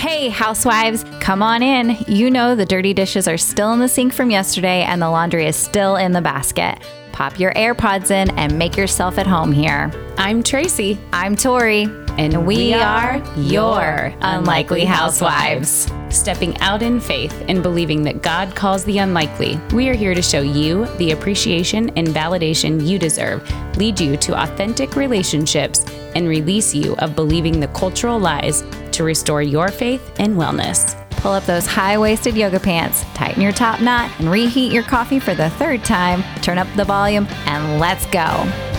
Hey, housewives, come on in. You know the dirty dishes are still in the sink from yesterday and the laundry is still in the basket. Pop your AirPods in and make yourself at home here. I'm Tracy, I'm Tori, and we are your Unlikely Housewives. Stepping out in faith and believing that God calls the unlikely, we are here to show you the appreciation and validation you deserve, lead you to authentic relationships, and release you of believing the cultural lies to restore your faith and wellness. Pull up those high waisted yoga pants, tighten your top knot, and reheat your coffee for the third time. Turn up the volume, and let's go.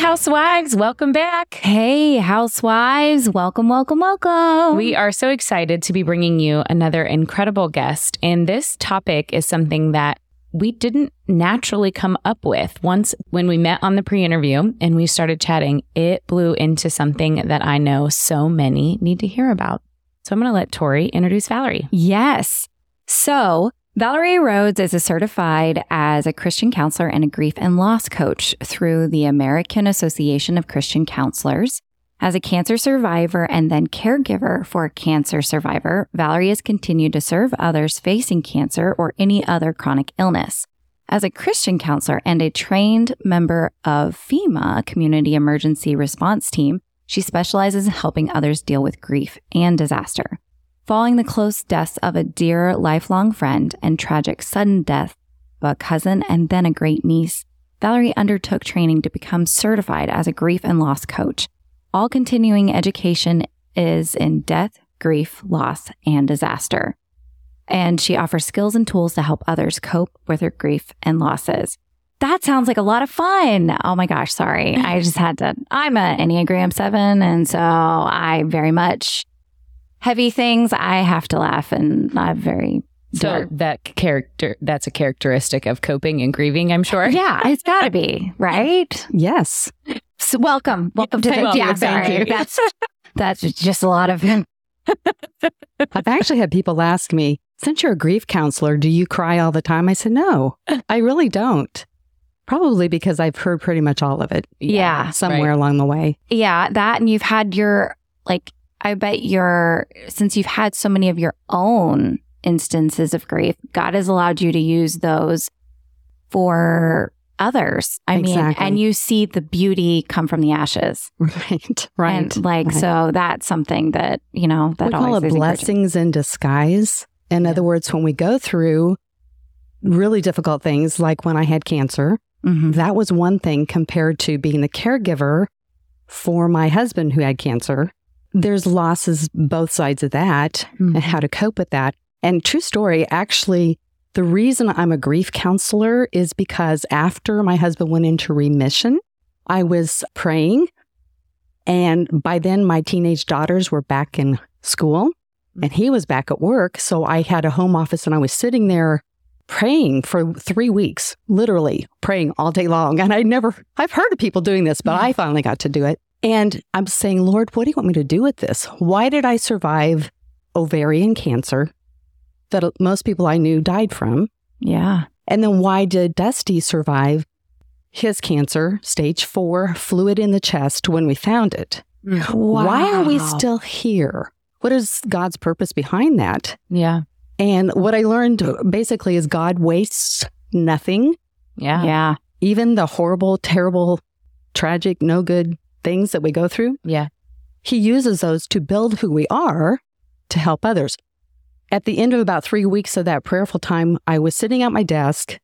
Housewives, welcome back. Hey, housewives, welcome, welcome, welcome. We are so excited to be bringing you another incredible guest. And this topic is something that we didn't naturally come up with. Once when we met on the pre interview and we started chatting, it blew into something that I know so many need to hear about. So I'm going to let Tori introduce Valerie. Yes. So, Valerie Rhodes is certified as a Christian counselor and a grief and loss coach through the American Association of Christian Counselors. As a cancer survivor and then caregiver for a cancer survivor, Valerie has continued to serve others facing cancer or any other chronic illness. As a Christian counselor and a trained member of FEMA Community Emergency Response Team, she specializes in helping others deal with grief and disaster. Following the close deaths of a dear lifelong friend and tragic sudden death of a cousin and then a great niece, Valerie undertook training to become certified as a grief and loss coach. All continuing education is in death, grief, loss, and disaster. And she offers skills and tools to help others cope with their grief and losses. That sounds like a lot of fun. Oh my gosh, sorry. I just had to. I'm an Enneagram 7, and so I very much heavy things, I have to laugh and I'm very So dark. that character, that's a characteristic of coping and grieving, I'm sure. Yeah, it's got to be, right? Yes. So welcome. Welcome to the you, yeah, thank sorry. you. That's that's just a lot of I've actually had people ask me, since you're a grief counselor, do you cry all the time? I said, no, I really don't. Probably because I've heard pretty much all of it yeah. somewhere along the way. Yeah, that and you've had your like I bet your since you've had so many of your own instances of grief, God has allowed you to use those for others. I mean, and you see the beauty come from the ashes. Right. Right. And like right. so that's something that, you know, that we call it blessings in disguise. In other words, when we go through really difficult things, like when I had cancer, Mhm. that was one thing compared to being the caregiver for my husband who had cancer. There's losses both sides of that Mhm. and how to cope with that. And true story, actually, the reason I'm a grief counselor is because after my husband went into remission, I was praying. And by then, my teenage daughters were back in school and he was back at work. So I had a home office and I was sitting there praying for three weeks, literally praying all day long. And I never, I've heard of people doing this, but I finally got to do it. And I'm saying, Lord, what do you want me to do with this? Why did I survive ovarian cancer that most people I knew died from? Yeah. And then why did Dusty survive his cancer, stage four, fluid in the chest when we found it? Mm. Why are we still here? What is God's purpose behind that? Yeah. And what I learned basically is God wastes nothing, Yeah. Yeah. even the horrible, terrible, tragic, no good things that we go through. Yeah. He uses those to build who we are to help others. At the end of about three weeks of that prayerful time, I was sitting at my desk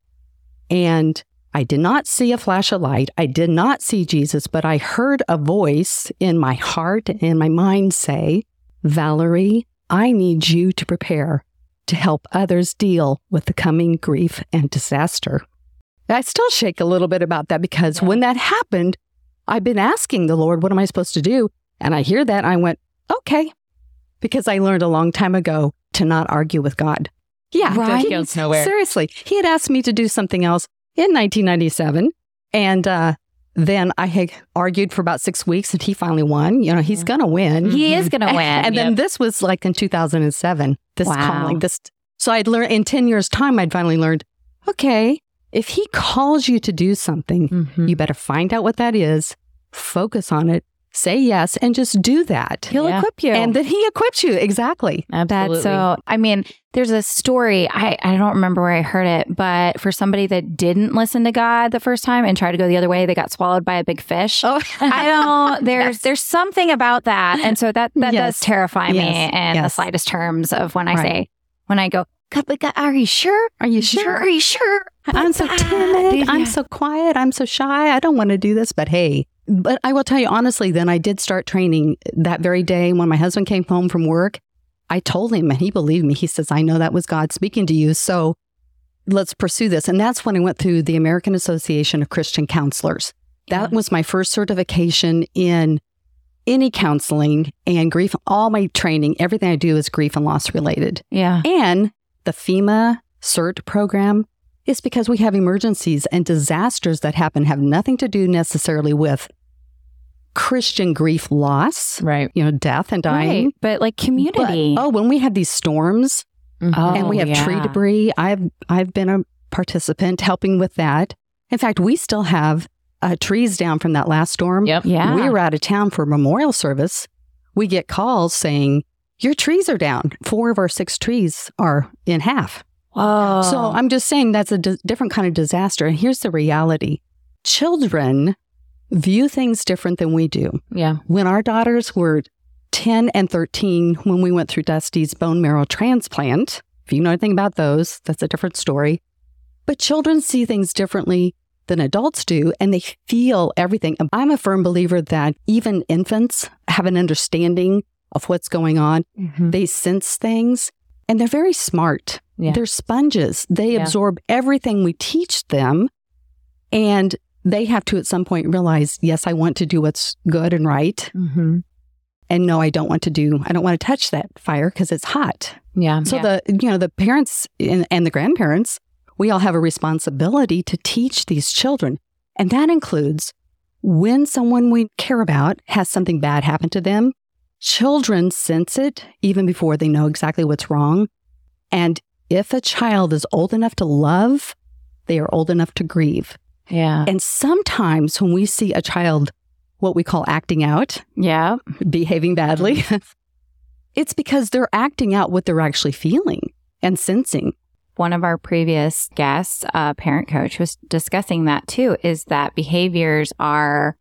and I did not see a flash of light. I did not see Jesus, but I heard a voice in my heart and my mind say, Valerie, I need you to prepare to help others deal with the coming grief and disaster. I still shake a little bit about that because Yeah. when that happened, I've been asking the Lord, what am I supposed to do? And I hear that I went, okay. Because I learned a long time ago to not argue with God. Yeah. Right. he- nowhere. Seriously. He had asked me to do something else in 1997. And uh, then I had argued for about six weeks and he finally won. You know, he's going to win. He is going to win. And then this was like in 2007, this Wow. calling, this So I'd learned in 10 years' time, I'd finally learned, okay, if he calls you to do something, Mhm. you better find out what that is, focus on it, say yes, and just do that. He'll Yeah. equip you. And then he equips you. Exactly. Absolutely. That's so, I mean, there's a story, I, I don't remember where I heard it, but for somebody that didn't listen to God the first time and tried to go the other way, they got swallowed by a big fish. Oh, I don't, there's, there's something about that. And so that, that Yes. does terrify me Yes. in the slightest terms of when I Right. say, when I go, God, but God, are you sure? Are you sure? Are you sure? I'm so timid. I'm so quiet. I'm so shy. I don't want to do this, but hey. But I will tell you honestly, then I did start training that very day when my husband came home from work. I told him and he believed me. He says, I know that was God speaking to you. So let's pursue this. And that's when I went through the American Association of Christian Counselors. That mm-hmm. was my first certification in any counseling and grief. All my training, everything I do is grief and loss related. Yeah. And the FEMA CERT program is because we have emergencies and disasters that happen have nothing to do necessarily with Christian grief loss, right. you know, death and dying. Right. But like community. But, oh, when we have these storms Oh, and we have tree debris, I've I've been a participant helping with that. In fact, we still have uh, trees down from that last storm. Yep. yeah. We were out of town for a memorial service. We get calls saying, Your trees are down. Four of our six trees are in half. Whoa. So I'm just saying that's a di- different kind of disaster. And here's the reality children view things different than we do. Yeah. When our daughters were 10 and 13, when we went through Dusty's bone marrow transplant, if you know anything about those, that's a different story. But children see things differently than adults do, and they feel everything. I'm a firm believer that even infants have an understanding of what's going on. Mhm. They sense things, and they're very smart. Yeah. They're sponges. They Yeah. absorb everything we teach them, and they have to at some point realize, yes, I want to do what's good and right, Mhm. and no, I don't want to do. I don't want to touch that fire because it's hot. Yeah. So Yeah. the you know the parents and, and the grandparents, we all have a responsibility to teach these children, and that includes when someone we care about has something bad happen to them. Children sense it even before they know exactly what's wrong, and if a child is old enough to love, they are old enough to grieve. yeah. And sometimes when we see a child, what we call acting out, yeah. behaving badly, Mm-hmm. it's because they're acting out what they're actually feeling and sensing. one of our previous guests, a parent coach, was discussing that too. Is that behaviors are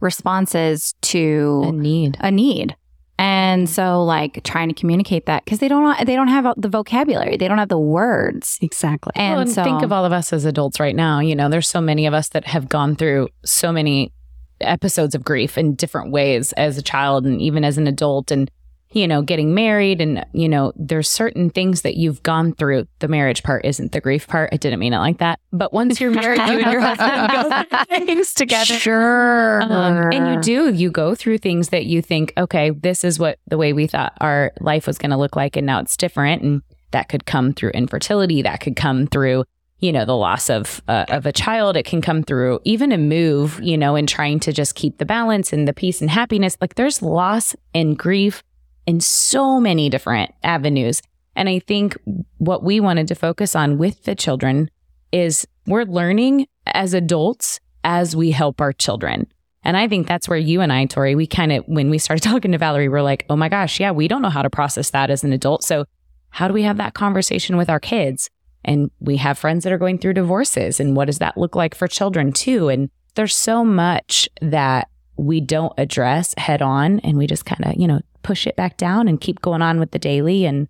responses to A need. a need, and so like trying to communicate that because they don't they don't have the vocabulary, they don't have the words, Exactly. and, well, and so think of all of us as adults right now. You know, there's so many of us that have gone through so many episodes of grief in different ways as a child and even as an adult and you know getting married and you know there's certain things that you've gone through. The marriage part isn't the grief part. I didn't mean it like that. But once you're married you and your husband go through things together. Sure, um, and you do. You go through things that you think okay this is what the way we thought our life was going to look like and now it's different and that could come through infertility that could come through you know the loss of uh, of a child. It can come through even a move you know and trying to just keep the balance and the peace and happiness. Like there's loss and grief in so many different avenues and i think what we wanted to focus on with the children is we're learning as adults as we help our children and I think that's where you and I, Tori, we kind of, when we started talking to Valerie, we're like, oh my gosh, yeah, we don't know how to process that as an adult. So, how do we have that conversation with our kids? And we have friends that are going through divorces. And what does that look like for children, too? And there's so much that we don't address head on and we just kind of, you know, push it back down and keep going on with the daily. And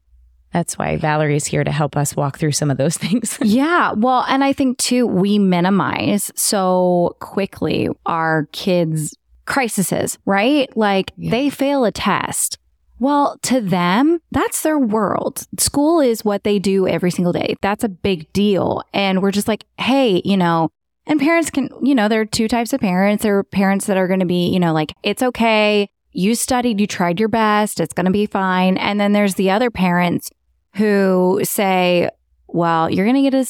that's why Valerie is here to help us walk through some of those things. Yeah. Well, and I think too, we minimize so quickly our kids' crises, right? Like Yeah. they fail a test. Well, to them, that's their world. School is what they do every single day. That's a big deal. And we're just like, hey, you know, and parents can, you know, there are two types of parents. There are parents that are going to be, you know, like, it's okay. You studied, you tried your best, it's going to be fine. And then there's the other parents who say, well, you're going to get a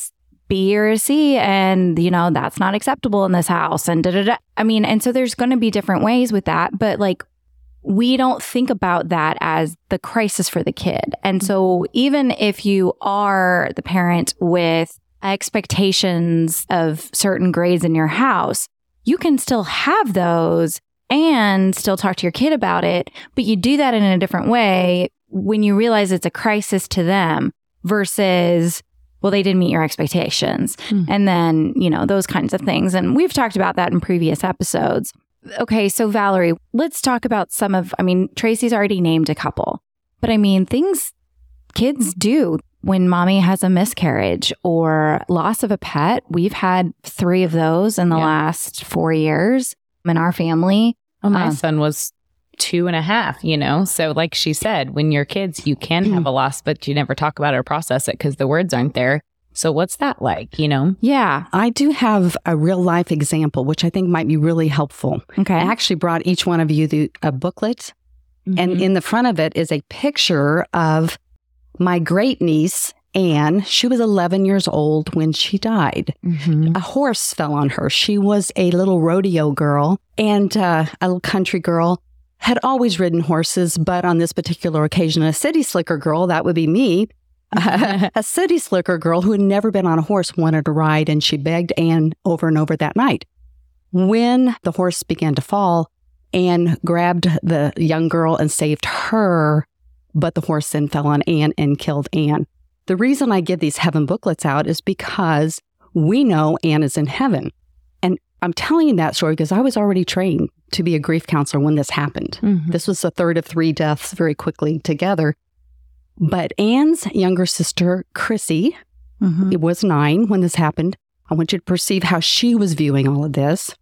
B or a C, and you know that's not acceptable in this house, and da da da. I mean, and so there's going to be different ways with that, but like we don't think about that as the crisis for the kid. And so even if you are the parent with expectations of certain grades in your house, you can still have those and still talk to your kid about it, but you do that in a different way when you realize it's a crisis to them versus well, they didn't meet your expectations. Mm. And then, you know, those kinds of things. And we've talked about that in previous episodes. Okay, so Valerie, let's talk about some of, I mean, Tracy's already named a couple, but I mean, things kids do when mommy has a miscarriage or loss of a pet. We've had three of those in the yeah. last four years in our family. Oh, my um, son was two and a half, you know? So, like she said, when you're kids, you can have a loss, but you never talk about it or process it because the words aren't there. So, what's that like, you know? Yeah. I do have a real life example, which I think might be really helpful. Okay. I actually brought each one of you the, a booklet, mm-hmm. and in the front of it is a picture of my great niece Anne, she was 11 years old when she died. Mm-hmm. A horse fell on her. She was a little rodeo girl and uh, a little country girl had always ridden horses, but on this particular occasion, a city slicker girl, that would be me, a city slicker girl who had never been on a horse wanted to ride, and she begged Anne over and over that night. When the horse began to fall, Anne grabbed the young girl and saved her, but the horse then fell on Anne and killed Anne. The reason I give these heaven booklets out is because we know Anne is in heaven. And I'm telling you that story because I was already trained to be a grief counselor when this happened. Mm-hmm. This was the third of three deaths very quickly together. But Anne's younger sister, Chrissy, mm-hmm. it was nine when this happened. I want you to perceive how she was viewing all of this.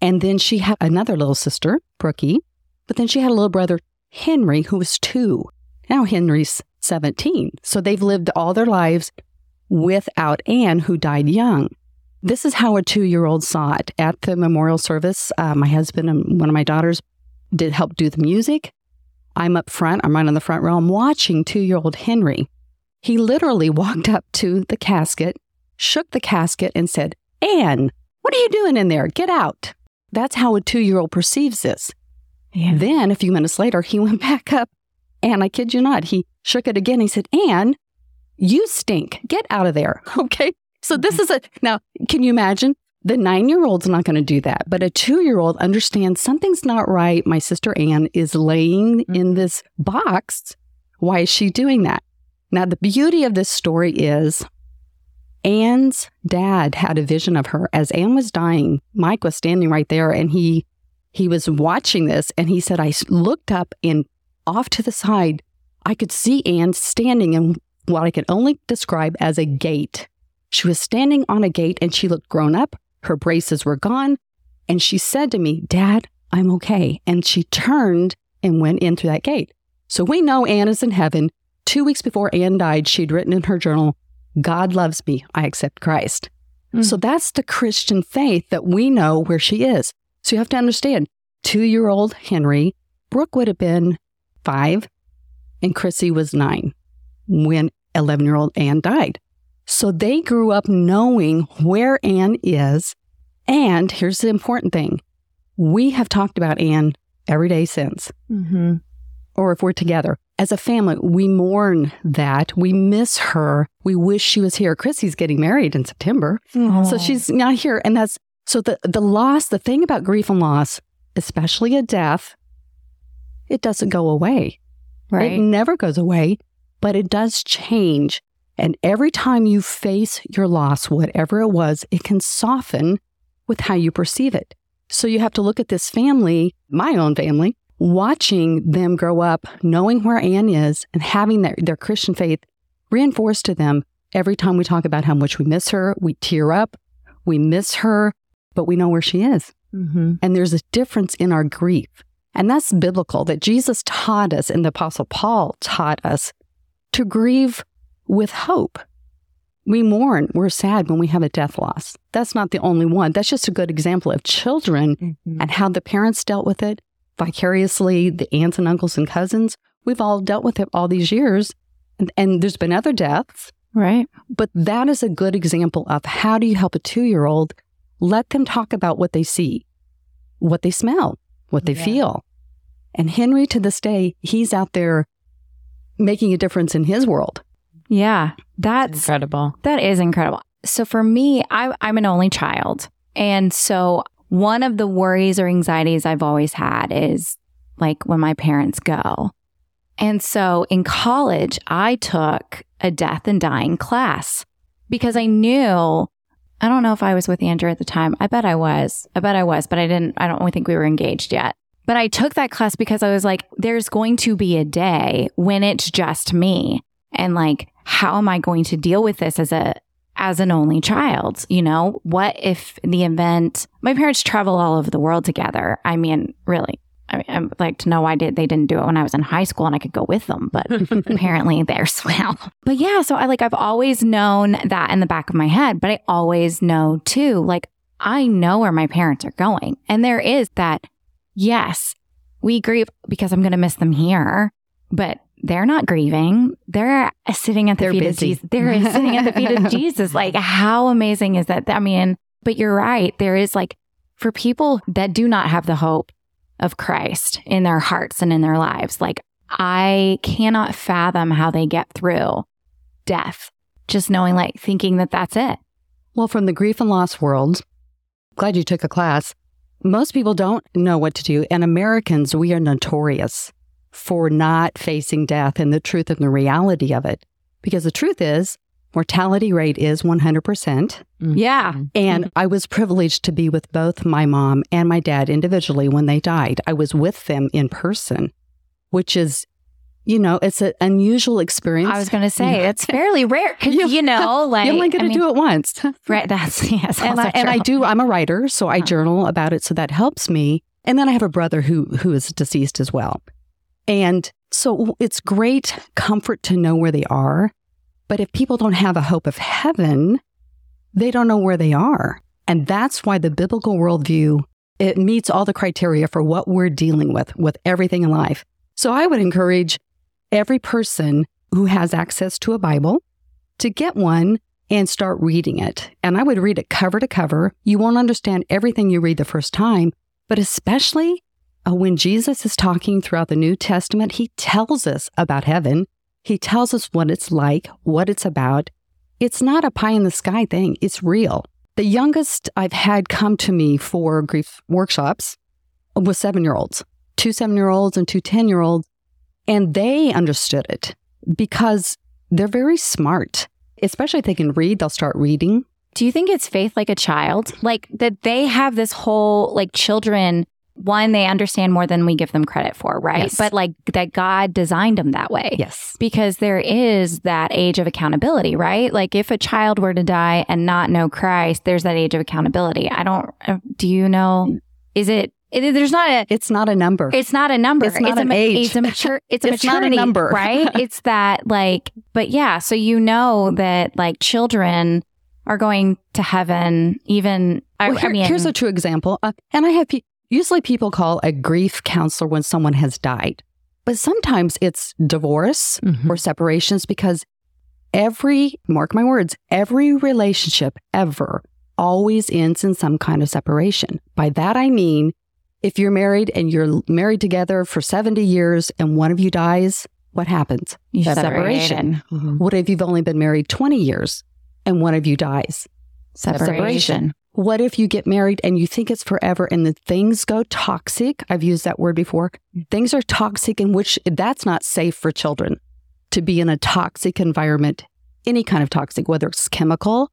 And then she had another little sister, Brookie, but then she had a little brother, Henry, who was two. Now Henry's 17. So they've lived all their lives without Anne, who died young. This is how a two year old saw it. At the memorial service, uh, my husband and one of my daughters did help do the music. I'm up front, I'm right on the front row. I'm watching two year old Henry. He literally walked up to the casket, shook the casket, and said, Anne, what are you doing in there? Get out. That's how a two year old perceives this. Yeah. Then a few minutes later, he went back up, and I kid you not, he shook it again. He said, Anne, you stink. Get out of there. Okay. So this is a now, can you imagine? The nine year old's not going to do that, but a two year old understands something's not right. My sister Anne is laying mm-hmm. in this box. Why is she doing that? Now, the beauty of this story is Anne's dad had a vision of her as Anne was dying. Mike was standing right there and he he was watching this and he said, I looked up and off to the side, I could see Anne standing in what I could only describe as a gate. She was standing on a gate and she looked grown up. Her braces were gone. And she said to me, Dad, I'm okay. And she turned and went in through that gate. So we know Anne is in heaven. Two weeks before Anne died, she'd written in her journal, God loves me. I accept Christ. Mm. So that's the Christian faith that we know where she is. So you have to understand two year old Henry, Brooke would have been five, and Chrissy was nine when 11 year old Anne died. So they grew up knowing where Anne is. And here's the important thing we have talked about Anne every day since. Mm-hmm. Or if we're together as a family, we mourn that. We miss her. We wish she was here. Chrissy's getting married in September. Aww. So she's not here. And that's so the, the loss, the thing about grief and loss, especially a death, it doesn't go away. Right. It never goes away, but it does change. And every time you face your loss, whatever it was, it can soften with how you perceive it. So you have to look at this family, my own family, watching them grow up, knowing where Anne is, and having their, their Christian faith reinforced to them every time we talk about how much we miss her. We tear up, we miss her, but we know where she is. Mm-hmm. And there's a difference in our grief. And that's biblical that Jesus taught us and the Apostle Paul taught us to grieve with hope. We mourn, we're sad when we have a death loss. That's not the only one. That's just a good example of children mm-hmm. and how the parents dealt with it vicariously, the aunts and uncles and cousins. We've all dealt with it all these years. And, and there's been other deaths. Right. But that is a good example of how do you help a two year old let them talk about what they see, what they smell, what they yeah. feel. And Henry, to this day, he's out there making a difference in his world. Yeah, that's Incredible. That is incredible. So for me, I, I'm an only child. And so one of the worries or anxieties I've always had is like when my parents go. And so in college, I took a death and dying class because I knew, I don't know if I was with Andrew at the time. I bet I was. I bet I was, but I didn't, I don't think we were engaged yet. But I took that class because I was like, there's going to be a day when it's just me. And like, how am I going to deal with this as a, as an only child? You know, what if the event my parents travel all over the world together? I mean, really, I mean, I'd like to know why did they didn't do it when I was in high school and I could go with them, but apparently they're swell. But yeah, so I like I've always known that in the back of my head, but I always know too, like I know where my parents are going. And there is that, yes, we grieve because I'm gonna miss them here, but they're not grieving. They're sitting at the They're feet busy. of Jesus. They're sitting at the feet of Jesus. Like, how amazing is that? I mean, but you're right. There is like, for people that do not have the hope of Christ in their hearts and in their lives, like, I cannot fathom how they get through death, just knowing, like, thinking that that's it. Well, from the grief and loss world, glad you took a class. Most people don't know what to do. And Americans, we are notorious for not facing death and the truth and the reality of it. Because the truth is, mortality rate is 100%. Mm-hmm. Yeah. And mm-hmm. I was privileged to be with both my mom and my dad individually when they died. I was with them in person, which is, you know, it's an unusual experience. I was going to say, it's fairly rare because, You- you know, like, you're only get I to do it once. right. That's, yes. and I, and I do. I'm a writer, so I uh-huh. journal about it, so that helps me. And then I have a brother who who is deceased as well, and so it's great comfort to know where they are. But if people don't have a hope of heaven, they don't know where they are, and that's why the biblical worldview it meets all the criteria for what we're dealing with with everything in life. So I would encourage every person who has access to a Bible to get one and start reading it. And I would read it cover to cover. You won't understand everything you read the first time, but especially uh, when Jesus is talking throughout the New Testament, he tells us about heaven. He tells us what it's like, what it's about. It's not a pie in the sky thing, it's real. The youngest I've had come to me for grief workshops was seven year olds, two seven year olds and two 10 year olds. And they understood it because they're very smart especially if they can read, they'll start reading. Do you think it's faith like a child? Like that they have this whole, like children, one, they understand more than we give them credit for, right? Yes. But like that God designed them that way. Yes. Because there is that age of accountability, right? Like if a child were to die and not know Christ, there's that age of accountability. I don't, uh, do you know, is it, it there's not a, It's not a number. it's not a number. It's not a, an ma- age. It's a mature. It's a It's not a maturity number. right? It's that like, but yeah. So you know that like children are going to heaven. Even I, Well, here- I mean, here's a true example. Uh, and I have pe- usually people call a grief counselor when someone has died, but sometimes it's divorce Mhm. or separations because every, mark my words, every relationship ever always ends in some kind of separation. By that I mean, if you're married and you're married together for 70 years and one of you dies, what happens? you separation. Mhm. What if you've only been married 20 years and one of you dies? Separation. What if you get married and you think it's forever and the things go toxic? I've used that word before. Things are toxic in which that's not safe for children to be in a toxic environment, any kind of toxic, whether it's chemical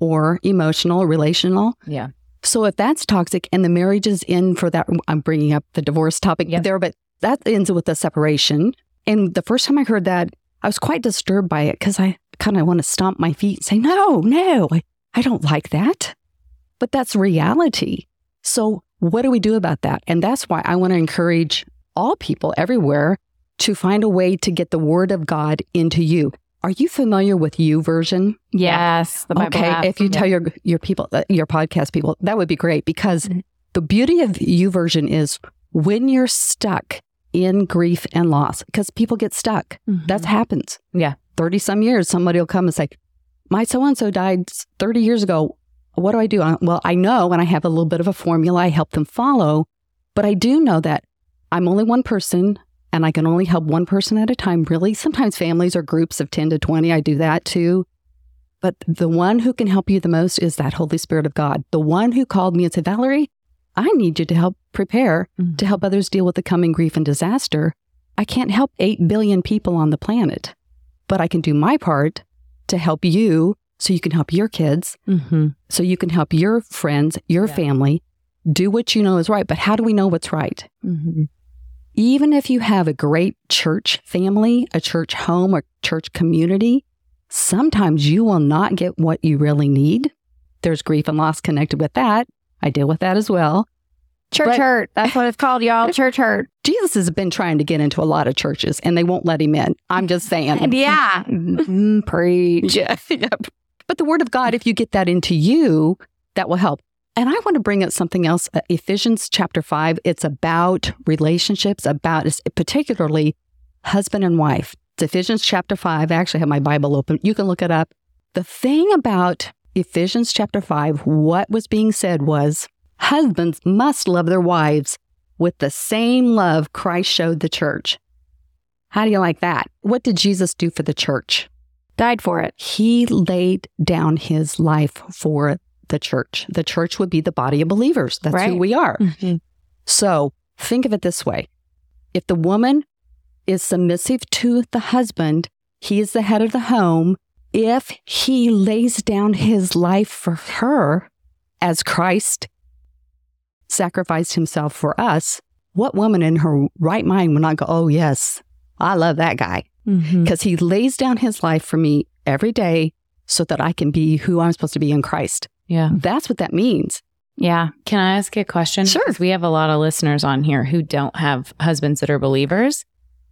or emotional, relational. Yeah. So if that's toxic and the marriage is in for that, I'm bringing up the divorce topic Yep. there, but that ends with a separation. And the first time I heard that, I was quite disturbed by it because I kind of want to stomp my feet and say, no, no, I, I don't like that. But that's reality. So what do we do about that? And that's why I want to encourage all people everywhere to find a way to get the word of God into you. Are you familiar with YouVersion? Yes, the Bible okay, app. if you tell your your people, uh, your podcast people, that would be great because Mhm. the beauty of YouVersion is when you're stuck in grief and loss, because people get stuck. That happens. Yeah. thirty some years, somebody will come and say, "My so and so died thirty years ago. What do I do?" Uh, Well, I know, and I have a little bit of a formula I help them follow, but I do know that I'm only one person and I can only help one person at a time, really. Sometimes families or groups of 10 to 20, I do that too. But the one who can help you the most is that Holy Spirit of God. The one who called me and said, Valerie, I need you to help prepare Mm-hmm. to help others deal with the coming grief and disaster. I can't help 8 billion people on the planet, but I can do my part to help you so you can help your kids, Mm-hmm. so you can help your friends, your Yeah. family do what you know is right. But how do we know what's right? Mm-hmm. even if you have a great church family, a church home, a church community, sometimes you will not get what you really need. There's grief and loss connected with that. I deal with that as well. Church But- hurt. That's what it's called, y'all. Church hurt. Jesus has been trying to get into a lot of churches and they won't let him in. I'm just saying. Yeah. Mm, Preach. Yeah. But the word of God, if you get that into you, that will help. And I want to bring up something else. Uh, Ephesians chapter five, it's about relationships, about particularly husband and wife. It's Ephesians chapter five. I actually have my Bible open. You can look it up. The thing about Ephesians chapter five, what was being said was husbands must love their wives with the same love Christ showed the church. How do you like that? What did Jesus do for the church? Died for it. he laid down his life for the church. The church would be the body of believers. That's who we are. Mm-hmm. So think of it this way if the woman is submissive to the husband, he is the head of the home. If he lays down his life for her as Christ sacrificed himself for us, what woman in her right mind would not go, Oh, yes, I love that guy? Mm-hmm. because he lays down his life for me every day so that I can be who I'm supposed to be in Christ. Yeah. That's what that means. Yeah. Can I ask a question? Sure. We have a lot of listeners on here who don't have husbands that are believers,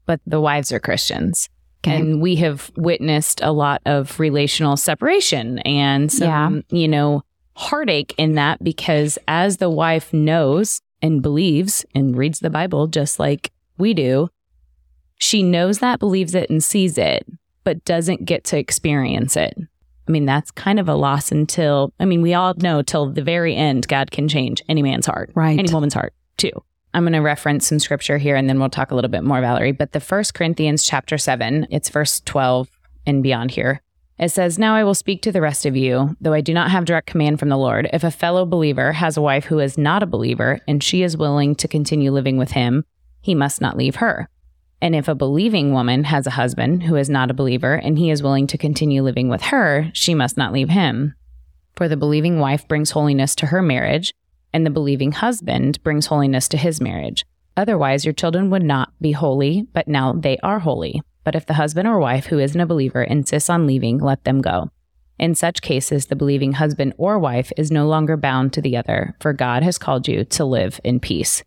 but the wives are Christians. Okay. And we have witnessed a lot of relational separation and some, you know, heartache in that because as the wife knows and believes and reads the Bible just like we do, she knows that, believes it, and sees it, but doesn't get to experience it. I mean, that's kind of a loss until, I mean, we all know till the very end, God can change any man's heart, Right. any woman's heart, too. I'm going to reference some scripture here and then we'll talk a little bit more, Valerie. But the first Corinthians chapter 7, it's verse 12 and beyond here. It says, Now I will speak to the rest of you, though I do not have direct command from the Lord. If a fellow believer has a wife who is not a believer and she is willing to continue living with him, he must not leave her. And if a believing woman has a husband who is not a believer and he is willing to continue living with her, she must not leave him. For the believing wife brings holiness to her marriage, and the believing husband brings holiness to his marriage. Otherwise, your children would not be holy, but now they are holy. But if the husband or wife who isn't a believer insists on leaving, let them go. In such cases, the believing husband or wife is no longer bound to the other, for God has called you to live in peace.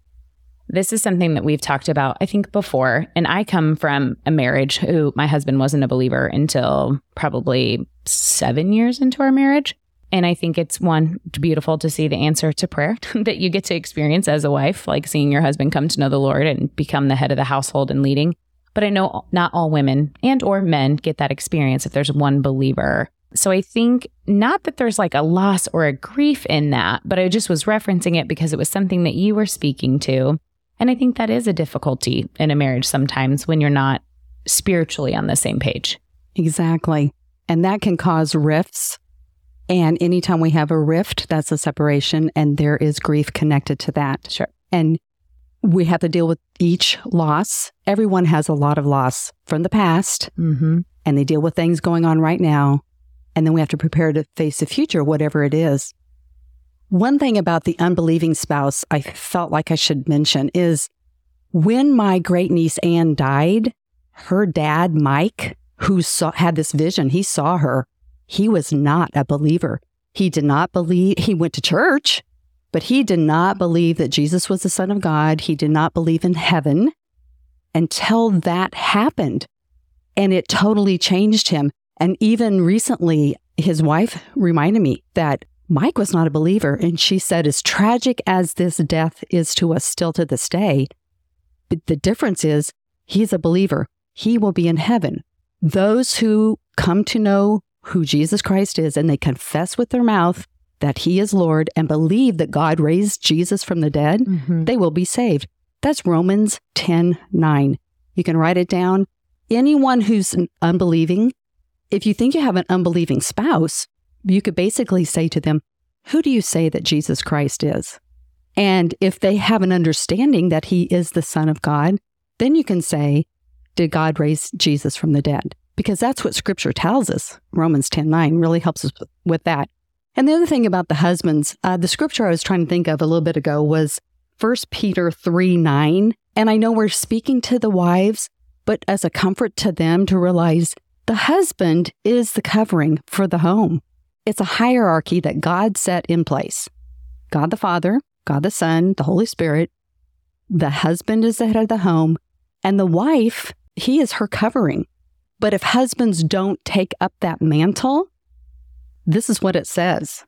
This is something that we've talked about, I think, before. And I come from a marriage who my husband wasn't a believer until probably seven years into our marriage. And I think it's one beautiful to see the answer to prayer that you get to experience as a wife, like seeing your husband come to know the Lord and become the head of the household and leading. But I know not all women and or men get that experience if there's one believer. So I think not that there's like a loss or a grief in that, but I just was referencing it because it was something that you were speaking to. And I think that is a difficulty in a marriage sometimes when you're not spiritually on the same page. Exactly. And that can cause rifts. And anytime we have a rift, that's a separation, and there is grief connected to that. Sure. And we have to deal with each loss. Everyone has a lot of loss from the past, Mm-hmm. and they deal with things going on right now. And then we have to prepare to face the future, whatever it is. One thing about the unbelieving spouse I felt like I should mention is when my great niece Anne died, her dad, Mike, who saw, had this vision, he saw her. He was not a believer. He did not believe, he went to church, but he did not believe that Jesus was the Son of God. He did not believe in heaven until that happened. And it totally changed him. And even recently, his wife reminded me that Mike was not a believer. And she said, as tragic as this death is to us still to this day, the difference is he's a believer. He will be in heaven. Those who come to know who Jesus Christ is and they confess with their mouth that he is Lord and believe that God raised Jesus from the dead, Mm-hmm. they will be saved. That's Romans 10 9. You can write it down. Anyone who's unbelieving, if you think you have an unbelieving spouse, you could basically say to them, Who do you say that Jesus Christ is? And if they have an understanding that he is the Son of God, then you can say, Did God raise Jesus from the dead? Because that's what scripture tells us. Romans 10 9 really helps us with that. And the other thing about the husbands, uh, the scripture I was trying to think of a little bit ago was 1 Peter 3 9. And I know we're speaking to the wives, but as a comfort to them to realize the husband is the covering for the home. It's a hierarchy that God set in place God the Father, God the Son, the Holy Spirit. The husband is the head of the home, and the wife, he is her covering. But if husbands don't take up that mantle, this is what it says.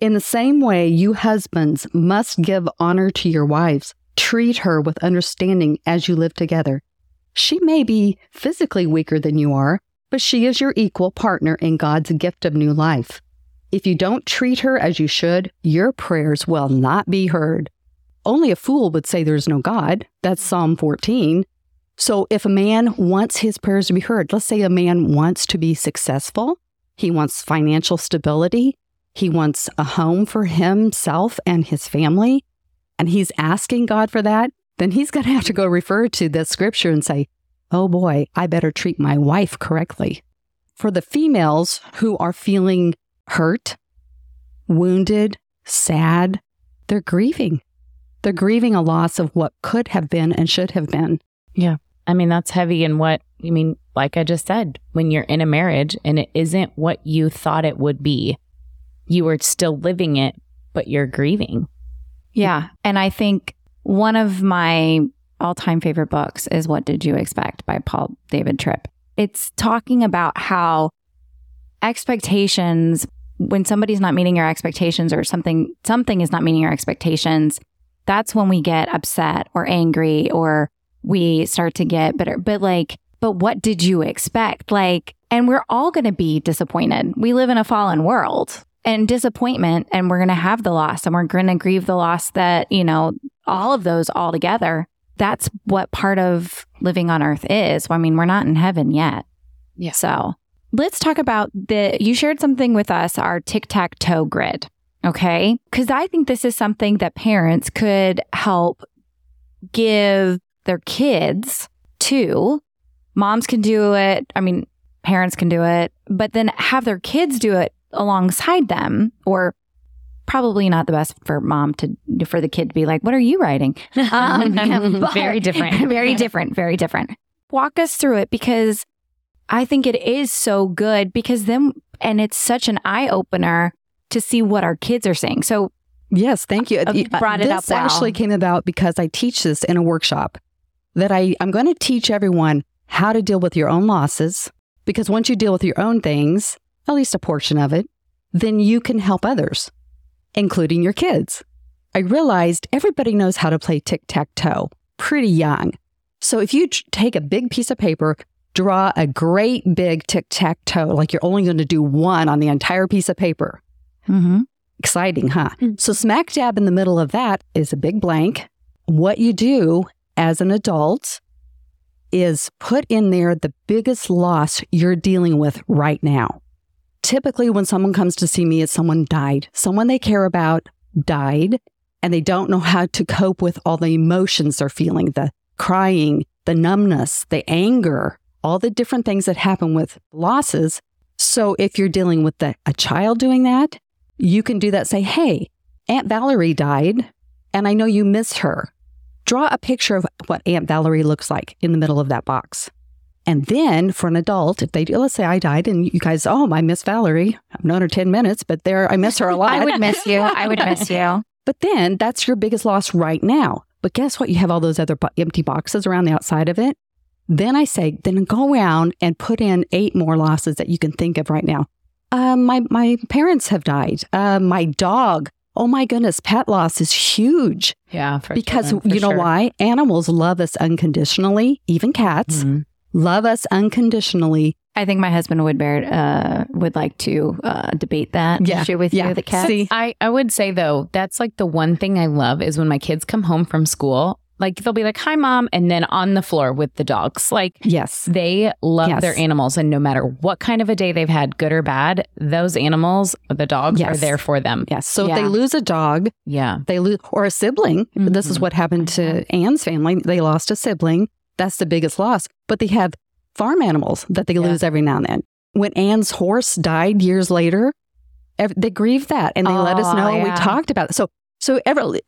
In the same way, you husbands must give honor to your wives. Treat her with understanding as you live together. She may be physically weaker than you are, but she is your equal partner in God's gift of new life. If you don't treat her as you should, your prayers will not be heard. Only a fool would say there's no God. That's Psalm 14. So if a man wants his prayers to be heard, let's say a man wants to be successful, he wants financial stability, he wants a home for himself and his family, and he's asking God for that, then he's going to have to go refer to this scripture and say, oh boy, I better treat my wife correctly. For the females who are feeling hurt, wounded, sad, they're grieving. They're grieving a loss of what could have been and should have been. Yeah. I mean, that's heavy. And what, I mean, like I just said, when you're in a marriage and it isn't what you thought it would be, you are still living it, but you're grieving. Yeah. And I think one of my all time favorite books is What Did You Expect by Paul David Tripp. It's talking about how expectations, when somebody's not meeting your expectations or something, something is not meeting your expectations, that's when we get upset or angry or we start to get bitter. But like, but what did you expect? Like, and we're all going to be disappointed. We live in a fallen world and disappointment, and we're going to have the loss and we're going to grieve the loss that, you know, all of those all together that's what part of living on earth is. I mean, we're not in heaven yet. Yeah. So let's talk about the, you shared something with us, our tic tac toe grid. Okay. Cause I think this is something that parents could help give their kids to. Moms can do it. I mean, parents can do it, but then have their kids do it alongside them or probably not the best for mom to for the kid to be like, "What are you writing?" Um, very different. very different. Very different. Walk us through it because I think it is so good because then and it's such an eye opener to see what our kids are saying. So yes, thank you. Uh, brought it this up. Well. actually came about because I teach this in a workshop that I I'm going to teach everyone how to deal with your own losses because once you deal with your own things, at least a portion of it, then you can help others including your kids. I realized everybody knows how to play tic tac toe pretty young. So if you take a big piece of paper, draw a great big tic tac toe, like you're only going to do one on the entire piece of paper. Mm-hmm. Exciting, huh? Mm-hmm. So, smack dab in the middle of that is a big blank. What you do as an adult is put in there the biggest loss you're dealing with right now typically when someone comes to see me, it's someone died, someone they care about died, and they don't know how to cope with all the emotions they're feeling the crying, the numbness, the anger, all the different things that happen with losses. So if you're dealing with the, a child doing that, you can do that. Say, hey, Aunt Valerie died, and I know you miss her. Draw a picture of what Aunt Valerie looks like in the middle of that box. And then for an adult, if they do, let's say I died and you guys, oh, I miss Valerie. I've known her 10 minutes, but there, I miss her a lot. I would miss you. I would miss you. But then that's your biggest loss right now. But guess what? You have all those other empty boxes around the outside of it. Then I say, then go around and put in eight more losses that you can think of right now. Uh, my my parents have died. Uh, my dog. Oh my goodness, pet loss is huge. Yeah, because children, you know sure. why? Animals love us unconditionally, even cats. Mm-hmm love us unconditionally. I think my husband would bear uh, would like to uh, debate that yeah. issue with yeah. you, the cat. See? I, I would say though, that's like the one thing I love is when my kids come home from school Like they'll be like, "Hi, mom," and then on the floor with the dogs. Like Yes. they love Yes. their animals, and no matter what kind of a day they've had, good or bad, those animals, the dogs, are there for them. Yes. So if they lose a dog, Yeah, they lose or a sibling. This is Mhm. what happened to Anne's family. They lost a sibling. That's the biggest loss. But they have farm animals that they Yeah. lose every now and then. When Anne's horse died years later, they grieved that and they let us Oh, know. We talked about it. So so ever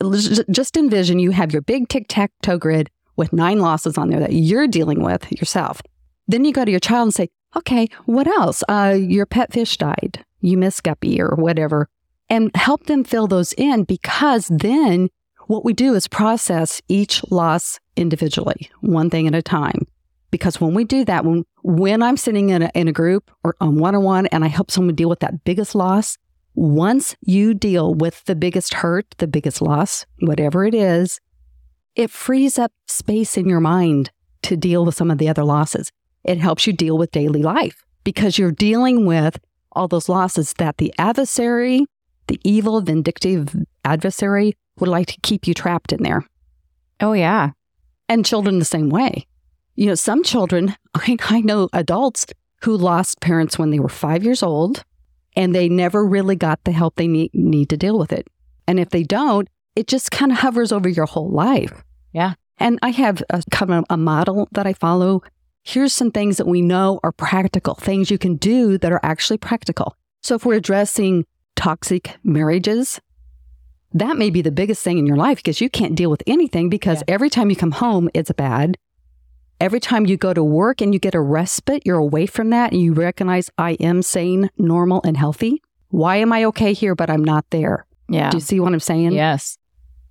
just envision you have your big tic tac toe grid with nine losses on there that you're dealing with yourself. Then you go to your child and say, "Okay, what else? Uh, your pet fish died. You miss Guppy or whatever." and help them fill those in because then what we do is process each loss individually, one thing at a time. Because when we do that, when when I'm sitting in a, in a group or on one on one and I help someone deal with that biggest loss, once you deal with the biggest hurt, the biggest loss, whatever it is, it frees up space in your mind to deal with some of the other losses. It helps you deal with daily life because you're dealing with all those losses that the adversary, the evil, vindictive adversary would like to keep you trapped in there. Oh, yeah. And children the same way. You know, some children, I, I know adults who lost parents when they were five years old and they never really got the help they need, need to deal with it. And if they don't, it just kind of hovers over your whole life. Yeah. And I have a kind of a model that I follow. Here's some things that we know are practical, things you can do that are actually practical. So if we're addressing toxic marriages, that may be the biggest thing in your life because you can't deal with anything because every time you come home, it's bad. Every time you go to work and you get a respite, you're away from that and you recognize I am sane, normal, and healthy. Why am I okay here, but I'm not there? Yeah. Do you see what I'm saying? yes,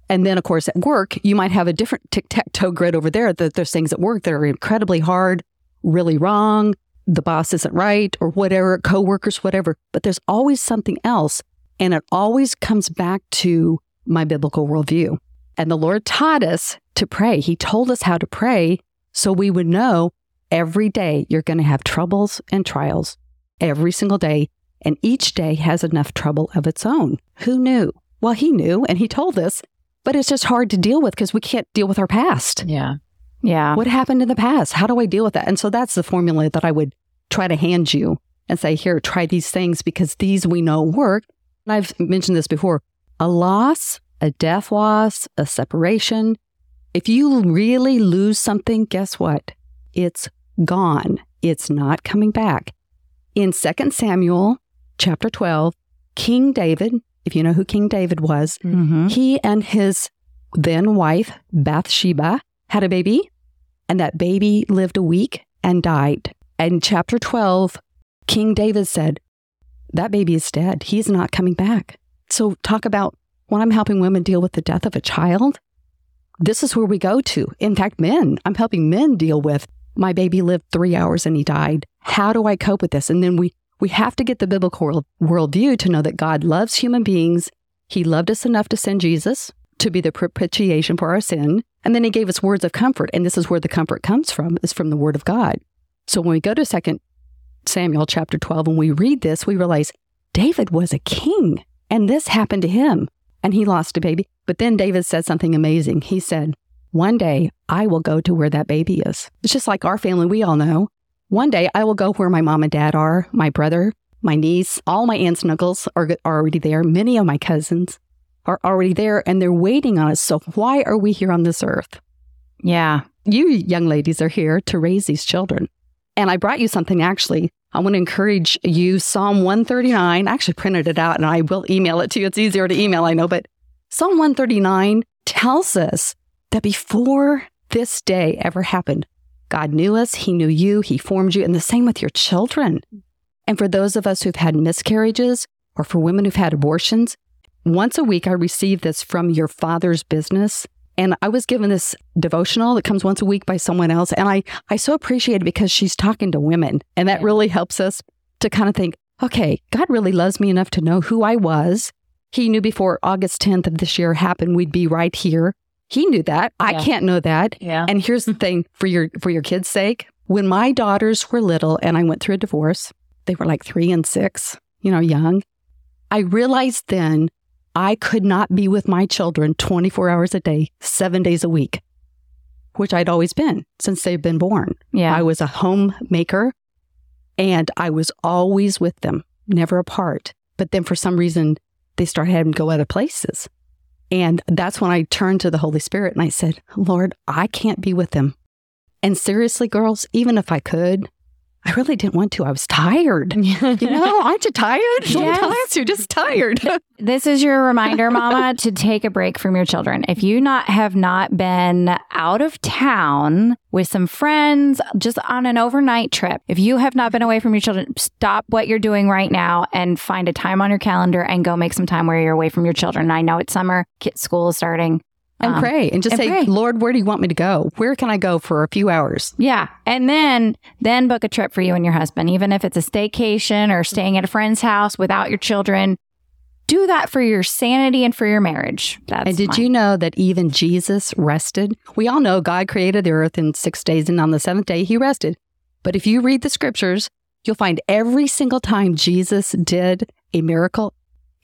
And then, of course, at work, you might have a different tic tac toe grid over there. That there's things at work that are incredibly hard, really wrong. The boss isn't right, or whatever, coworkers, whatever. But there's always something else. And it always comes back to my biblical worldview. And the Lord taught us to pray. He told us how to pray so we would know every day you're going to have troubles and trials every single day. And each day has enough trouble of its own. Who knew? Well, He knew and He told us, but it's just hard to deal with because we can't deal with our past. yeah, yeah. What happened in the past? How do I deal with that? And so that's the formula that I would try to hand you and say, here, try these things because these we know work. And I've mentioned this before a loss, a death loss, a separation. If you really lose something, guess what? It's gone. It's not coming back. In 2 Samuel chapter 12, King David, if you know who King David was, Mm-hmm. he and his then wife, Bathsheba, had a baby, and that baby lived a week and died. And chapter 12, King David said, That baby is dead. He's not coming back. So, talk about when I'm helping women deal with the death of a child, this is where we go to. In fact, men, I'm helping men deal with my baby lived three hours and he died. How do I cope with this? And then we, we have to get the biblical world, worldview to know that God loves human beings. He loved us enough to send Jesus to be the propitiation for our sin. And then he gave us words of comfort. And this is where the comfort comes from, is from the word of God. So when we go to Second Samuel chapter 12 when we read this, we realize David was a king and this happened to him and he lost a baby. But then David said something amazing. He said, One day I will go to where that baby is. It's just like our family, we all know. One day I will go where my mom and dad are, my brother, my niece, all my aunts and uncles are, are already there. Many of my cousins are already there and they're waiting on us. So why are we here on this earth? Yeah. You young ladies are here to raise these children. And I brought you something actually. I want to encourage you. Psalm 139, I actually printed it out and I will email it to you. It's easier to email, I know, but Psalm 139 tells us that before this day ever happened, God knew us, He knew you, He formed you, and the same with your children. And for those of us who've had miscarriages or for women who've had abortions, once a week I receive this from your father's business. And I was given this devotional that comes once a week by someone else. And I, I so appreciate it because she's talking to women. And that Yeah. really helps us to kind of think, okay, God really loves me enough to know who I was. He knew before August 10th of this year happened, we'd be right here. He knew that. I can't know that. yeah, And here's the thing for your for your kids' sake. When my daughters were little and I went through a divorce, they were like three and six, you know, young. I realized then I could not be with my children 24 hours a day, seven days a week. which I'd always been since they've been born. Yeah. I was a homemaker and I was always with them, never apart. But then for some reason, they started having to go other places. And that's when I turned to the Holy Spirit and I said, Lord, I can't be with them. And seriously, girls, even if I could, I really didn't want to. I was tired. You know, aren't you tired? Yes. Sometimes you're just tired. This is your reminder, Mama, to take a break from your children. If you not have not been out of town with some friends, just on an overnight trip, if you have not been away from your children, stop what you're doing right now and find a time on your calendar and go make some time where you're away from your children. I know it's summer, kid school is starting. And Um, pray and just and say, pray. Lord, where do you want me to go? Where can I go for a few hours? Yeah. And then then book a trip for you and your husband, even if it's a staycation or staying at a friend's house without your children. Do that for your sanity and for your marriage. That's and did my- you know that even Jesus rested? We all know God created the earth in six days, and on the seventh day, he rested. But if you read the scriptures, you'll find every single time Jesus did a miracle,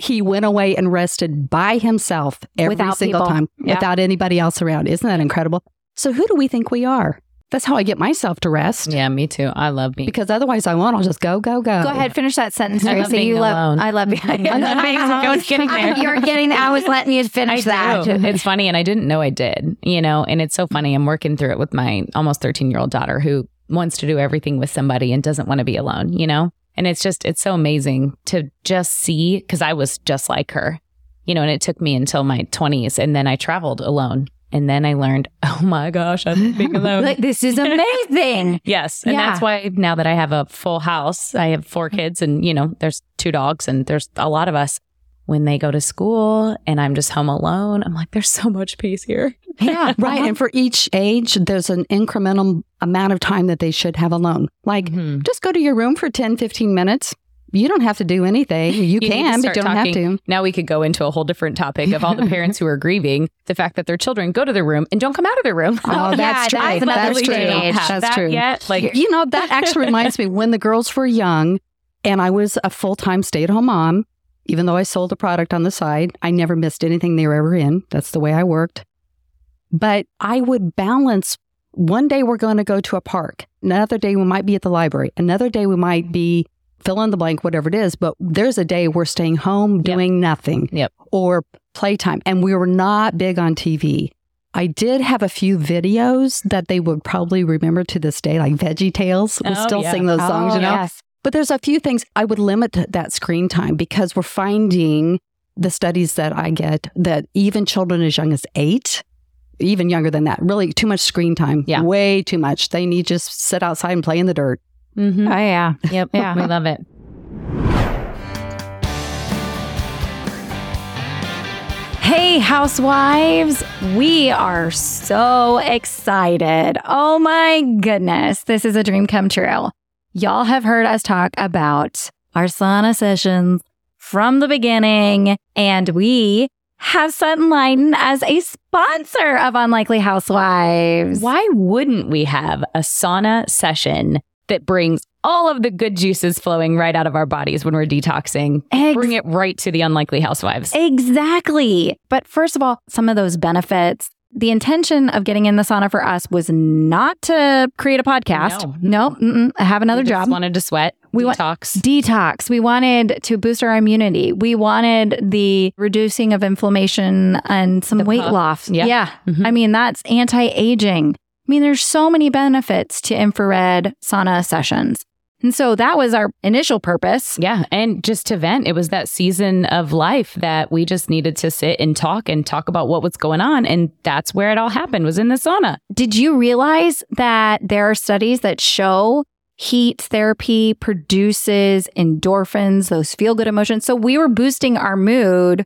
he went away and rested by himself every Without single people. time Yeah. without anybody else around. Isn't that incredible? So, who do we think we are? That's how I get myself to rest. Yeah, me too. I love being. Because otherwise, I won't. I'll just go, go, go. Go ahead, finish that sentence. I love being you love. alone. I love. I love being I was getting there. You're getting. I was letting you finish that. It's funny, and I didn't know I did. You know, and it's so funny. I'm working through it with my almost 13 year old daughter who wants to do everything with somebody and doesn't want to be alone. You know, and it's just it's so amazing to just see because I was just like her. You know, and it took me until my 20s, and then I traveled alone, and then I learned, oh my gosh, I'm being alone. Like, this is amazing. Yes. And Yeah. that's why now that I have a full house, I have four mm-hmm. kids and, you know, there's two dogs and there's a lot of us. When they go to school and I'm just home alone, I'm like, there's so much peace here. yeah. Right. And for each age, there's an incremental amount of time that they should have alone. Like, Mhm. just go to your room for 10, 15 minutes. You don't have to do anything. You, need to can, but you don't have to. Now we could go into a whole different topic of all the parents who are grieving the fact that their children go to their room and don't come out of their room. Oh, yeah, that's true. that's That's true. That's that true. Yet. Like, You know, that actually reminds me when the girls were young and I was a full time stay at home mom, even though I sold a product on the side, I never missed anything they were ever in. That's the way I worked. But I would balance one day we're going to go to a park, another day we might be at the library, another day we might be fill in the blank, whatever it is. But there's a day we're staying home doing nothing Yep. or playtime. And we were not big on TV. I did have a few videos that they would probably remember to this day, like VeggieTales. We'll Oh, still yeah. sing those songs, Oh, you know? yes. But there's a few things I would limit that screen time because we're finding the studies that I get that even children as young as eight, even younger than that, really too much screen time. Yeah. Way too much. They need to just sit outside and play in the dirt. Mm-hmm. Oh yeah. yep. Yeah. We love it. Hey, housewives, we are so excited. Oh my goodness, this is a dream come true. Y'all have heard us talk about our sauna sessions from the beginning, and we have Sunlighten as a sponsor of Unlikely Housewives. Why wouldn't we have a sauna session that brings all of the good juices flowing right out of our bodies when we're detoxing? Ex- Bring it right to the unlikely housewives. Exactly. But first of all, some of those benefits. The intention of getting in the sauna for us was not to create a podcast. No, mm-mm, I have another We just job. wanted to sweat. We We want- detox. Detox. We wanted to boost our immunity. We wanted the reducing of inflammation and some The weight puff. loss. Yeah. Mhm. I mean, that's anti aging. I mean, there's so many benefits to infrared sauna sessions. And so that was our initial purpose. Yeah. And just to vent, it was that season of life that we just needed to sit and talk and talk about what was going on. And that's where it all happened was in the sauna. Did you realize that there are studies that show heat therapy produces endorphins, those feel good emotions? So we were boosting our mood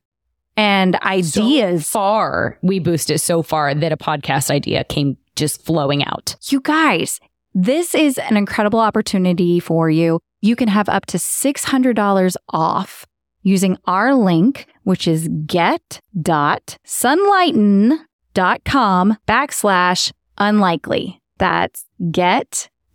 and ideas. So far, we boosted so far that a podcast idea came just flowing out. you guys, this is an incredible opportunity for you. You can have up to $600 off using our link, which is get.sunlighten.com backslash unlikely. That's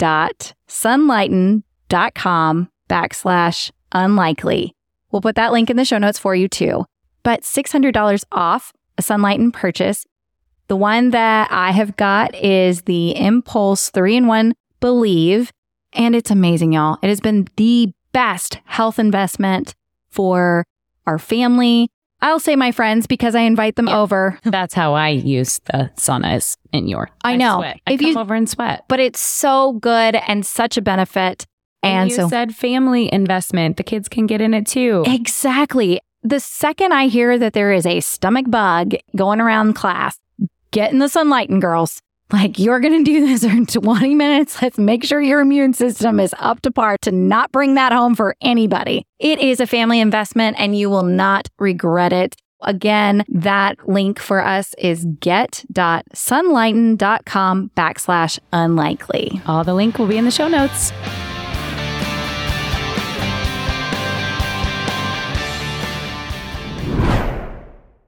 get.sunlighten.com backslash unlikely. We'll put that link in the show notes for you too. But $600 off a Sunlighten purchase The one that I have got is the mPulse 3 in 1 Believe. And it's amazing, y'all. It has been the best health investment for our family. I'll say my friends because I invite them over. That's how I use the saunas in your. I know. Sweat. I If come you- over and sweat. But it's so good and such a benefit. And you so said family investment. The kids can get in it too. Exactly. The second I hear that there is a stomach bug going around class, get in the sunlight, and girls. Like, you're going to do this in 20 minutes. Let's make sure your immune system is up to par to not bring that home for anybody. It is a family investment and you will not regret it. Again, that link for us is get.sunlighten.com backslash unlikely. All the link will be in the show notes.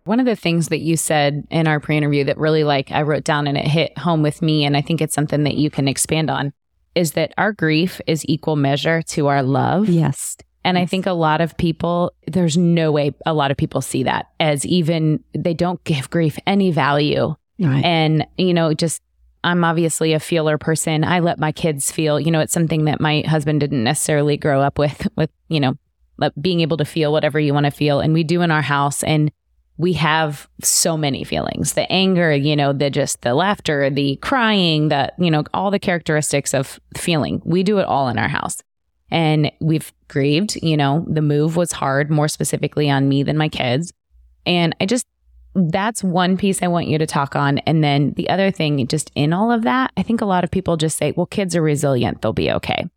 One of the things that you said in our pre-interview that really like I wrote down and it hit home with me and I think it's something that you can expand on is that our grief is equal measure to our love. Yes. And I think a lot of people, there's no way a lot of people see that as even they don't give grief any value. Right. And, you know, just I'm obviously a feeler person. I let my kids feel, you know, it's something that my husband didn't necessarily grow up with, with, you know, like being able to feel whatever you want to feel. And we do in our house. And we have so many feelings the anger, you know, the just the laughter, the crying, the, you know, all the characteristics of feeling. We do it all in our house. And we've grieved, you know, the move was hard, more specifically on me than my kids. And I just, that's one piece I want you to talk on. And then the other thing, just in all of that, I think a lot of people just say, well, kids are resilient, they'll be okay.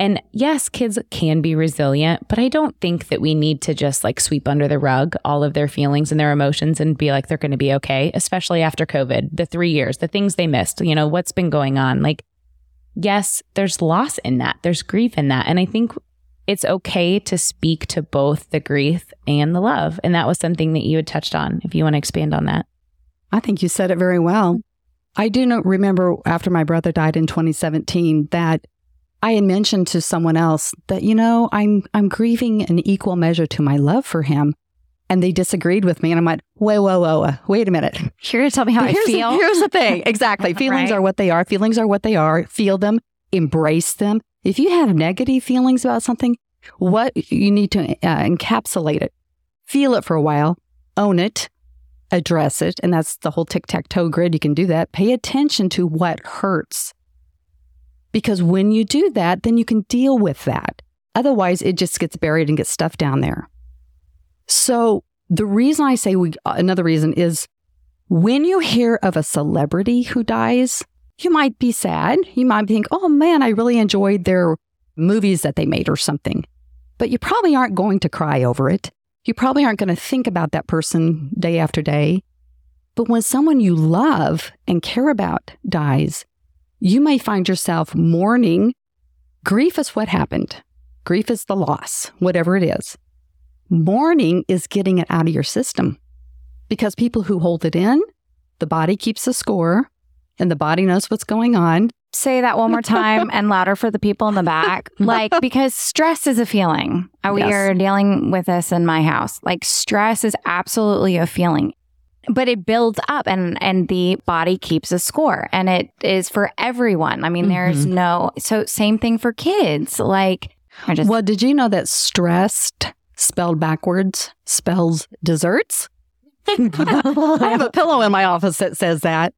And yes, kids can be resilient, but I don't think that we need to just like sweep under the rug all of their feelings and their emotions and be like they're going to be okay, especially after COVID, the three years, the things they missed, you know, what's been going on. Like, yes, there's loss in that, there's grief in that. And I think it's okay to speak to both the grief and the love. And that was something that you had touched on. If you want to expand on that. I think you said it very well. I do remember after my brother died in 2017 that I had mentioned to someone else that you know I'm I'm grieving an equal measure to my love for him, and they disagreed with me, and I'm like, whoa, whoa, whoa, whoa. wait a minute. Here to tell me how here's I feel. The, here's the thing. Exactly. Feelings Right. are what they are. Feelings are what they are. Feel them. Embrace them. If you have negative feelings about something, what you need to uh, encapsulate it, feel it for a while, own it, address it, and that's the whole tic tac toe grid. You can do that. Pay attention to what hurts, because when you do that, then you can deal with that. Otherwise, it just gets buried and gets stuffed down there. So the reason I say we, another reason is when you hear of a celebrity who dies, you might be sad. You might think, oh man, I really enjoyed their movies that they made or something. But you probably aren't going to cry over it. You probably aren't going to think about that person day after day. But when someone you love and care about dies, you may find yourself mourning. Grief is what happened. Grief is the loss, whatever it is. Mourning is getting it out of your system because people who hold it in, the body keeps a score and the body knows what's going on. Say that one more time and louder for the people in the back. Like, because stress is a feeling. Uh, We Yes. are dealing with this in my house. Like, stress is absolutely a feeling, but it builds up and, and the body keeps a score. And it is for everyone. I mean, there's mm-hmm. no, so same thing for kids. Like, I just, Well, did you know that stressed spelled backwards spells desserts? I have a pillow in my office that says that.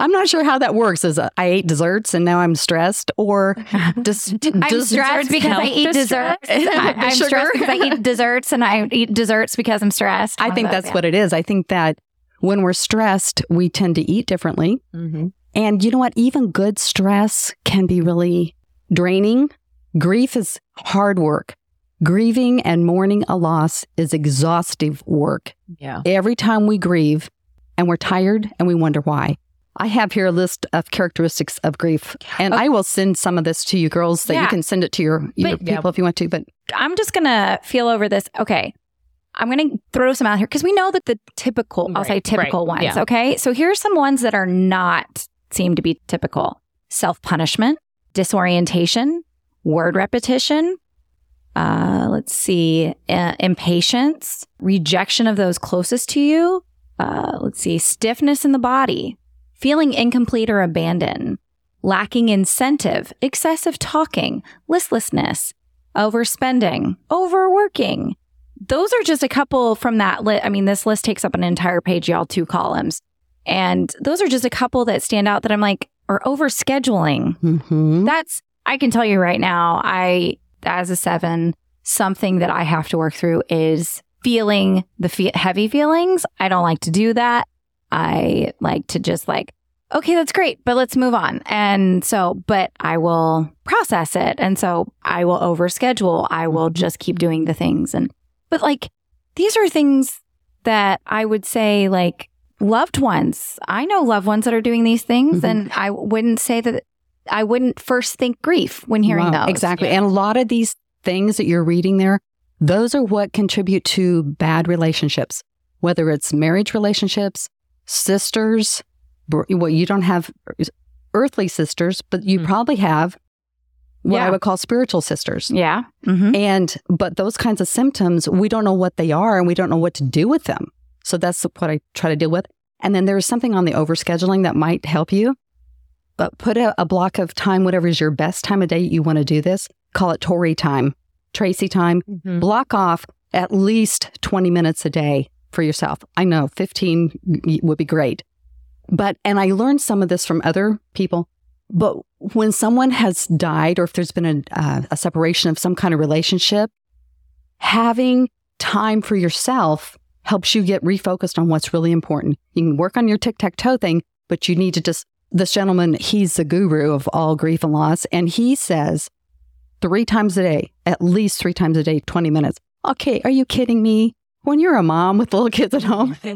I'm not sure how that works. Is I ate desserts and now I'm stressed, or I'm stressed because I eat desserts. I, i'm stressed because I eat desserts and I eat desserts because I'm stressed. I think that's what it is. I think that when we're stressed, we tend to eat differently. Mm-hmm. And you know what? Even good stress can be really draining. Grief is hard work. Grieving and mourning a loss is exhaustive work. Yeah. Every time we grieve and we're tired and we wonder why. I have here a list of characteristics of grief, and I will send some of this to you girls that Yeah. you can send it to your, your But- people if you want to. But I'm just gonna feel over this. Okay. I'm going to throw some out here because we know that the typical, I'll say typical right, ones. yeah. Okay. So here's some ones that are not seem to be typical self punishment, disorientation, word repetition. Uh, let's see, uh, impatience, rejection of those closest to you. Uh, let's see, stiffness in the body, feeling incomplete or abandoned, lacking incentive, excessive talking, listlessness, overspending, overworking. Those are just a couple from that list. I mean, this list takes up an entire page, y'all, two columns. And those are just a couple that stand out that I'm like, or overscheduling. Mhm. That's, I can tell you right now, I, as a seven, something that I have to work through is feeling the fe- heavy feelings. I don't like to do that. I like to just like, okay, that's great, but let's move on. And so, but I will process it. And so I will overschedule. I will just keep doing the things. And, but like, these are things that I would say, like, loved ones. I know loved ones that are doing these things. Mhm. And I wouldn't say that I wouldn't first think grief when hearing Wow, those. Exactly. And a lot of these things that you're reading there, those are what contribute to bad relationships, whether it's marriage relationships, sisters. Well, you don't have earthly sisters, but you Mhm. probably have what I would call spiritual sisters. Yeah. Mm-hmm. And, but those kinds of symptoms, we don't know what they are and we don't know what to do with them. So that's what I try to deal with. And then there's something on the overscheduling that might help you. But put a, a block of time, whatever is your best time of day you want to do this. Call it Tori time, Tracy time. Mhm. Block off at least 20 minutes a day for yourself. I know 15 would be great. But, and I learned some of this from other people. But when someone has died or if there's been a, uh, a separation of some kind of relationship, having time for yourself helps you get refocused on what's really important. You can work on your tic tac toe thing, but you need to just, this gentleman, he's the guru of all grief and loss. And he says three times a day, at least three times a day, 20 minutes. Okay, are you kidding me? When you're a mom with little kids at home, the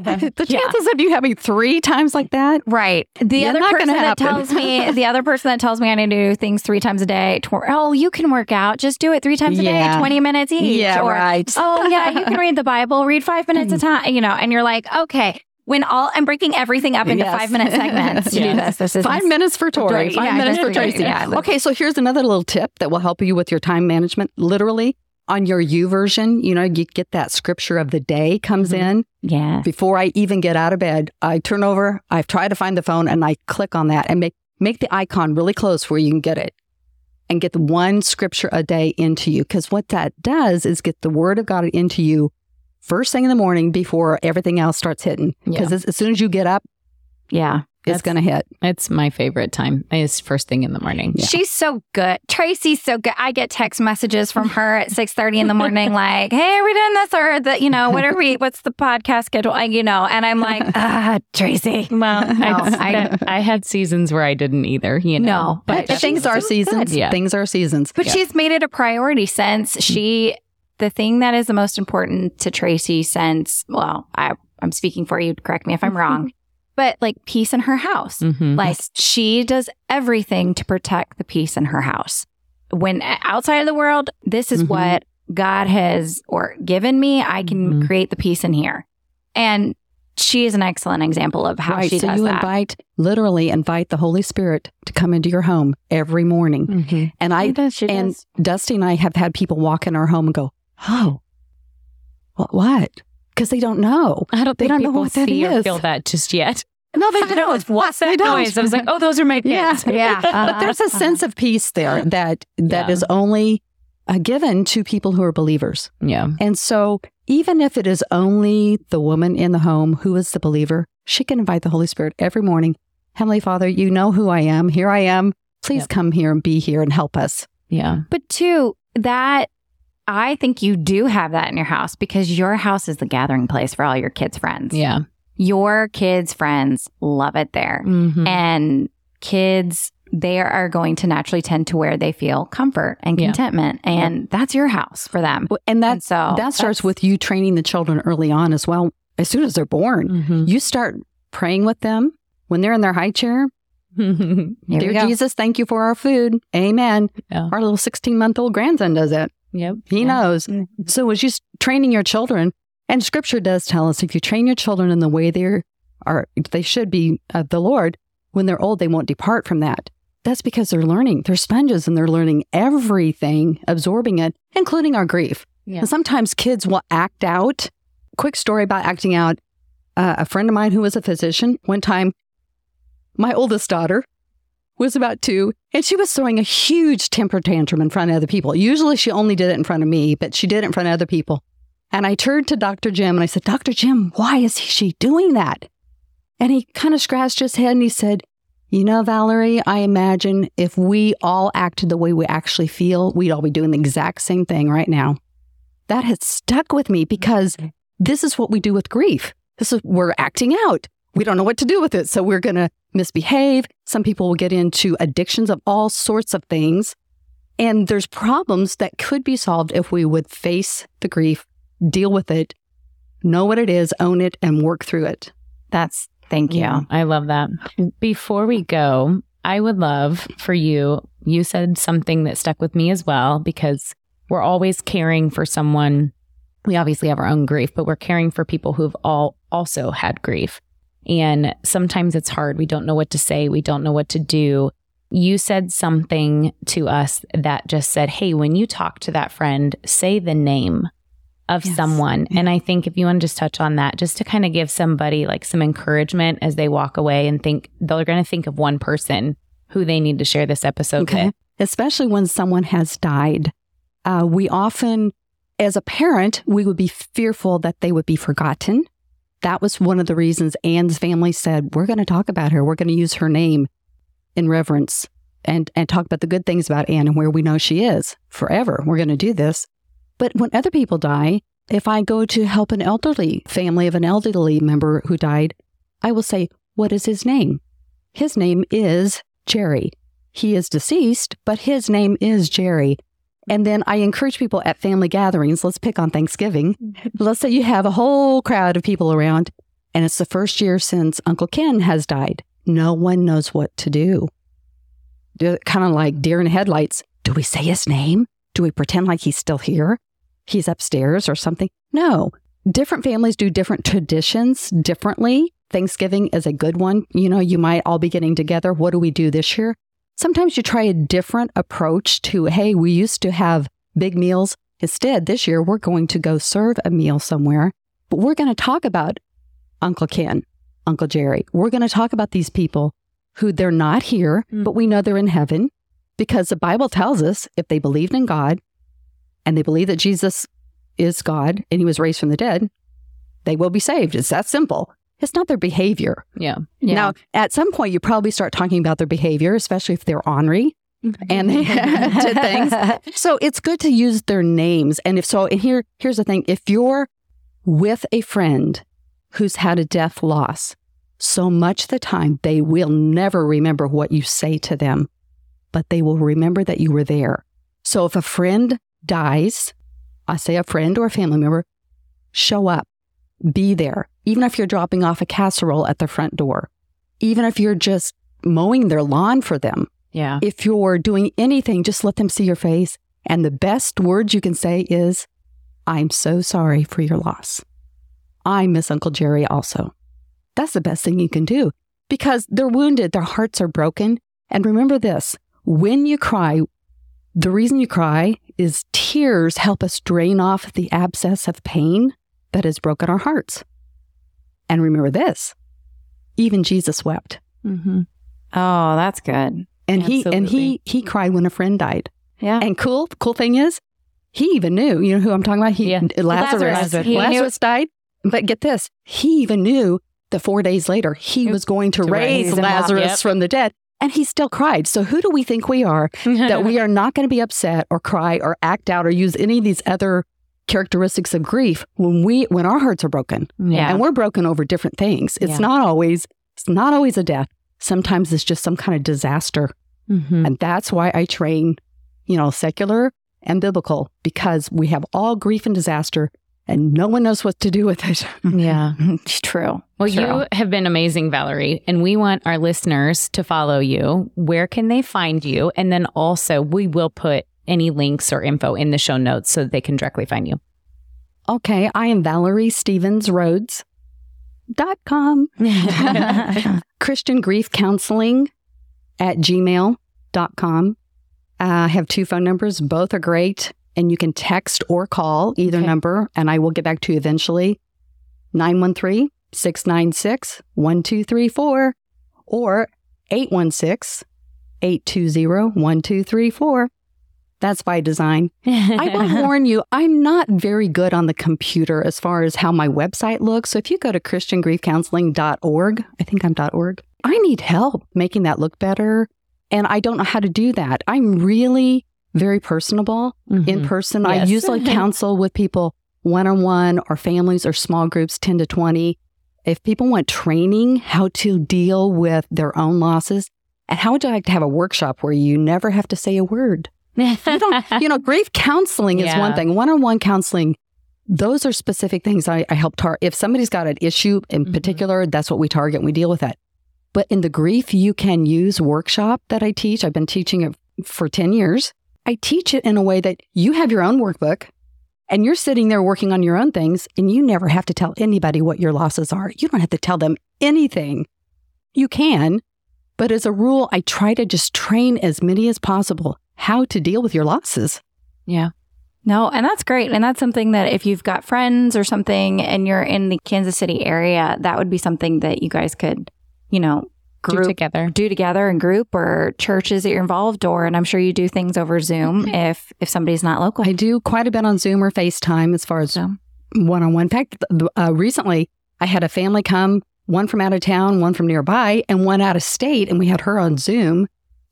Yeah. chances of you having three times like that, Right. The other person that happen. tells me, the other person that tells me I need to do things three times a day. Tw- oh, you can work out. Just do it three times a Yeah. day, 20 minutes each. or, right. oh, yeah, you can read the Bible, read five minutes a mm. time, you know, and you're like, okay, when all, I'm breaking everything up into Yes. five minute segments to do Yes. this. This is Five minutes for Tori, five yeah, minutes for for- Tracy. yeah. Okay, so here's another little tip that will help you with your time management. Literally, on your YouVersion, you know, you get that scripture of the day comes Mhm. in. Yeah. Before I even get out of bed, I turn over, I try to find the phone, and I click on that and make make the icon really close where you can get it, and get the one scripture a day into you. Because what that does is get the Word of God into you first thing in the morning before everything else starts hitting. Because as, as soon as you get up, Yeah. It's That's- going to hit. It's my favorite time. It's first thing in the morning. Yeah. She's so good. Tracy's so good. I get text messages from her at six thirty in the morning, like, "Hey, are we doing this or the, you know, what are we? What's the podcast schedule? Like, you know?" And I'm like, "Ah, Tracy." Well, No, I, I had seasons where I didn't either, you know. No, But but things are seasons. Yeah. Things are seasons. But Yeah. she's made it a priority since she. The thing that is the most important to Tracy since, well, I, I'm speaking for you. Correct me if I'm wrong, but like peace in her house. Mhm. Like she does everything to protect the peace in her house. When outside of the world, this is Mhm. what God has or given me. I can Mhm. create the peace in here. And she is an excellent example of how right. she So does you that. invite, literally invite the Holy Spirit to come into your home every morning. Mhm. And I, does, and does. Dusty and I have had people walk in our home and go, "Oh, what? What?" Because they don't know. I don't They don't know what that see or feel that just yet. No, they don't. know What's that They don't. noise? I was like, oh, those are my Yeah, kids. yeah. but there's a sense of peace there that that Yeah. is only uh, given to people who are believers. yeah. And so, even if it is only the woman in the home who is the believer, she can invite the Holy Spirit every morning. Heavenly Father, you know who I am. Here I am. Please Yep. come here and be here and help us. Yeah. But two, that I think you do have that in your house because your house is the gathering place for all your kids' friends. Yeah. Your kids' friends love it there. Mhm. And kids, they are going to naturally tend to where they feel comfort and Yeah. contentment. And that's your house for them. And that and so that starts with you training the children early on as well. As soon as they're born, Mhm. you start praying with them when they're in their high chair. Dear. Jesus, thank you for our food. Amen. Yeah. Our little 16 month old grandson does it. Yep. He Yeah. knows. Mm-hmm. So as you training your children, and Scripture does tell us if you train your children in the way they are, they should be of the Lord. When they're old, they won't depart from that. That's because they're learning. They're sponges, and they're learning everything, absorbing it, including our grief. Yeah. And sometimes kids will act out. Quick story about acting out. Uh, a friend of mine who was a physician, one time, my oldest daughter, was about two, and she was throwing a huge temper tantrum in front of other people. Usually she only did it in front of me, but she did it in front of other people. And I turned to Dr. Jim and I said, Dr. Jim, why is she doing that? And he kind of scratched his head and he said, You know, Valerie, I imagine if we all acted the way we actually feel, we'd all be doing the exact same thing right now. That has stuck with me because this is what we do with grief. This is we're acting out. We don't know what to do with it. So we're going to misbehave. Some people will get into addictions of all sorts of things. And there's problems that could be solved if we would face the grief, deal with it, know what it is, own it, and work through it. That's thank you. Yeah, I love that. Before we go, I would love for you, you said something that stuck with me as well because we're always caring for someone. We obviously have our own grief, but we're caring for people who've all also had grief. And sometimes it's hard. We don't know what to say. We don't know what to do. You said something to us that just said, Hey, when you talk to that friend, say the name of Yes. someone. And I think if you want to just touch on that, just to kind of give somebody like some encouragement as they walk away and think they're going to think of one person who they need to share this episode Okay. with. Especially when someone has died. Uh, we often, as a parent, we would be fearful that they would be forgotten. That was one of the reasons Anne's family said, We're going to talk about her. We're going to use her name in reverence and, and talk about the good things about Anne and where we know she is forever. We're going to do this. But when other people die, if I go to help an elderly family of an elderly member who died, I will say, What is his name? His name is Jerry. He is deceased, but his name is Jerry. And then I encourage people at family gatherings, let's pick on Thanksgiving. Let's say you have a whole crowd of people around, and it's the first year since Uncle Ken has died. No one knows what to do. Kind of like deer in headlights. Do we say his name? Do we pretend like he's still here? He's upstairs or something? No. Different families do different traditions differently. Thanksgiving is a good one. You know, you might all be getting together. What do we do this year? Sometimes you try a different approach to, hey, we used to have big meals. Instead, this year we're going to go serve a meal somewhere, but we're going to talk about Uncle Ken, Uncle Jerry. We're going to talk about these people who they're not here, Mm. but we know they're in heaven because the Bible tells us if they believed in God and they believe that Jesus is God and he was raised from the dead, they will be saved. It's that simple. It's not their behavior. Yeah. Now, at some point, you probably start talking about their behavior, especially if they're ornery and they did things. So it's good to use their names. And if so, and here, here's the thing: if you're with a friend who's had a death loss, so much of the time they will never remember what you say to them, but they will remember that you were there. So if a friend dies, I say a friend or a family member, show up, be there, even if you're dropping off a casserole at the front door, even if you're just mowing their lawn for them. Yeah. If you're doing anything, just let them see your face. And the best words you can say is, I'm so sorry for your loss. I miss Uncle Jerry also. That's the best thing you can do because they're wounded, their hearts are broken. And remember this when you cry, the reason you cry is tears help us drain off the abscess of pain that has broken our hearts. And remember this even Jesus wept. Mm-hmm. oh, that's good. And he and he he cried when a friend died. Yeah. And cool, cool thing is, he even knew. You know who I'm talking about? He Yeah. Lazarus. Lazarus. He knew- Lazarus died. But get this, he even knew that four days later he was going to, To raise, raise. Lazarus Yep. from the dead. And he still cried. So who do we think we are that we are not going to be upset or cry or act out or use any of these other characteristics of grief when we when our hearts are broken yeah. and we're broken over different things. It's Yeah. not always it's not always a death. Sometimes it's just some kind of disaster. Mhm. And that's why I train, you know, secular and biblical because we have all grief and disaster and no one knows what to do with it. Yeah. It's true. Well, True. you have been amazing, Valerie, and we want our listeners to follow you. Where can they find you? And then also, we will put any links or info in the show notes so that they can directly find you. okay, I am Valerie Stevens Rhodes. Dot com. Christian Grief Counseling at gmail.com. Uh, I have two phone numbers. Both are great. And you can text or call either Okay. number, and I will get back to you eventually. 913 696 1234. Or 816 820 1234. That's by design. I will warn you, I'm not very good on the computer as far as how my website looks. So if you go to christiangriefcounseling.org, I think I'm .org, I need help making that look better. And I don't know how to do that. I'm really very personable mm-hmm. in person. Yes. I usually counsel with people one on one or families or small groups, 10 to 20. If people want training how to deal with their own losses, and how would you like to have a workshop where you never have to say a word? You, you know, grief counseling is yeah. one thing. One on one counseling, those are specific things I, I help target. If somebody's got an issue in mm-hmm. particular, that's what we target and we deal with that. But in the grief you can use workshop that I teach, I've been teaching it for 10 years. I teach it in a way that you have your own workbook and you're sitting there working on your own things and you never have to tell anybody what your losses are. You don't have to tell them anything. You can, but as a rule, I try to just train as many as possible how to deal with your losses. Yeah. No, and that's great. And that's something that if you've got friends or something and you're in the Kansas City area, that would be something that you guys could, you know, group, do together, do together in group or churches that you're involved or, and I'm sure you do things over Zoom if, if somebody's not local. I do quite a bit on Zoom or FaceTime as far as one on one. In fact, uh, recently I had a family come, one from out of town, one from nearby, and one out of state, and we had her on Zoom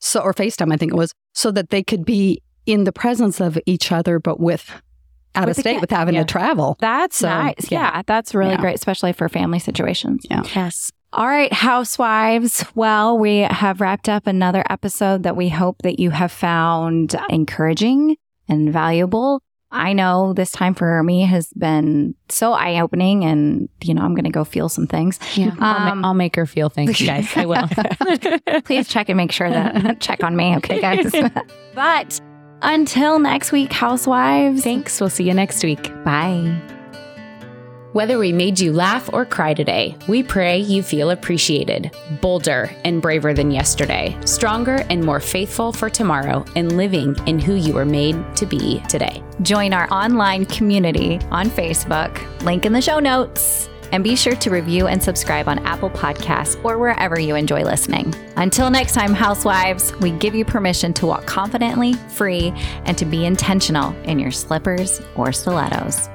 so or FaceTime, I think it was, so that they could be in the presence of each other, but with out with of state with having yeah. to travel. That's so, nice. Yeah. yeah. that's really yeah. great, especially for family situations. Yeah. Yes. All right, housewives. Well, we have wrapped up another episode that we hope that you have found encouraging and valuable. I know this time for me has been so eye opening, and you know I'm going to go feel some things. Yeah, um, I'll, ma- I'll, make her feel things, guys. I will. Please check and make sure that check on me, okay, guys. but until next week, housewives. Thanks. We'll see you next week. Bye. Whether we made you laugh or cry today, we pray you feel appreciated, bolder and braver than yesterday, stronger and more faithful for tomorrow, and living in who you were made to be today. Join our online community on Facebook, link in the show notes. And be sure to review and subscribe on Apple Podcasts or wherever you enjoy listening. Until next time, housewives, we give you permission to walk confidently, free, and to be intentional in your slippers or stilettos.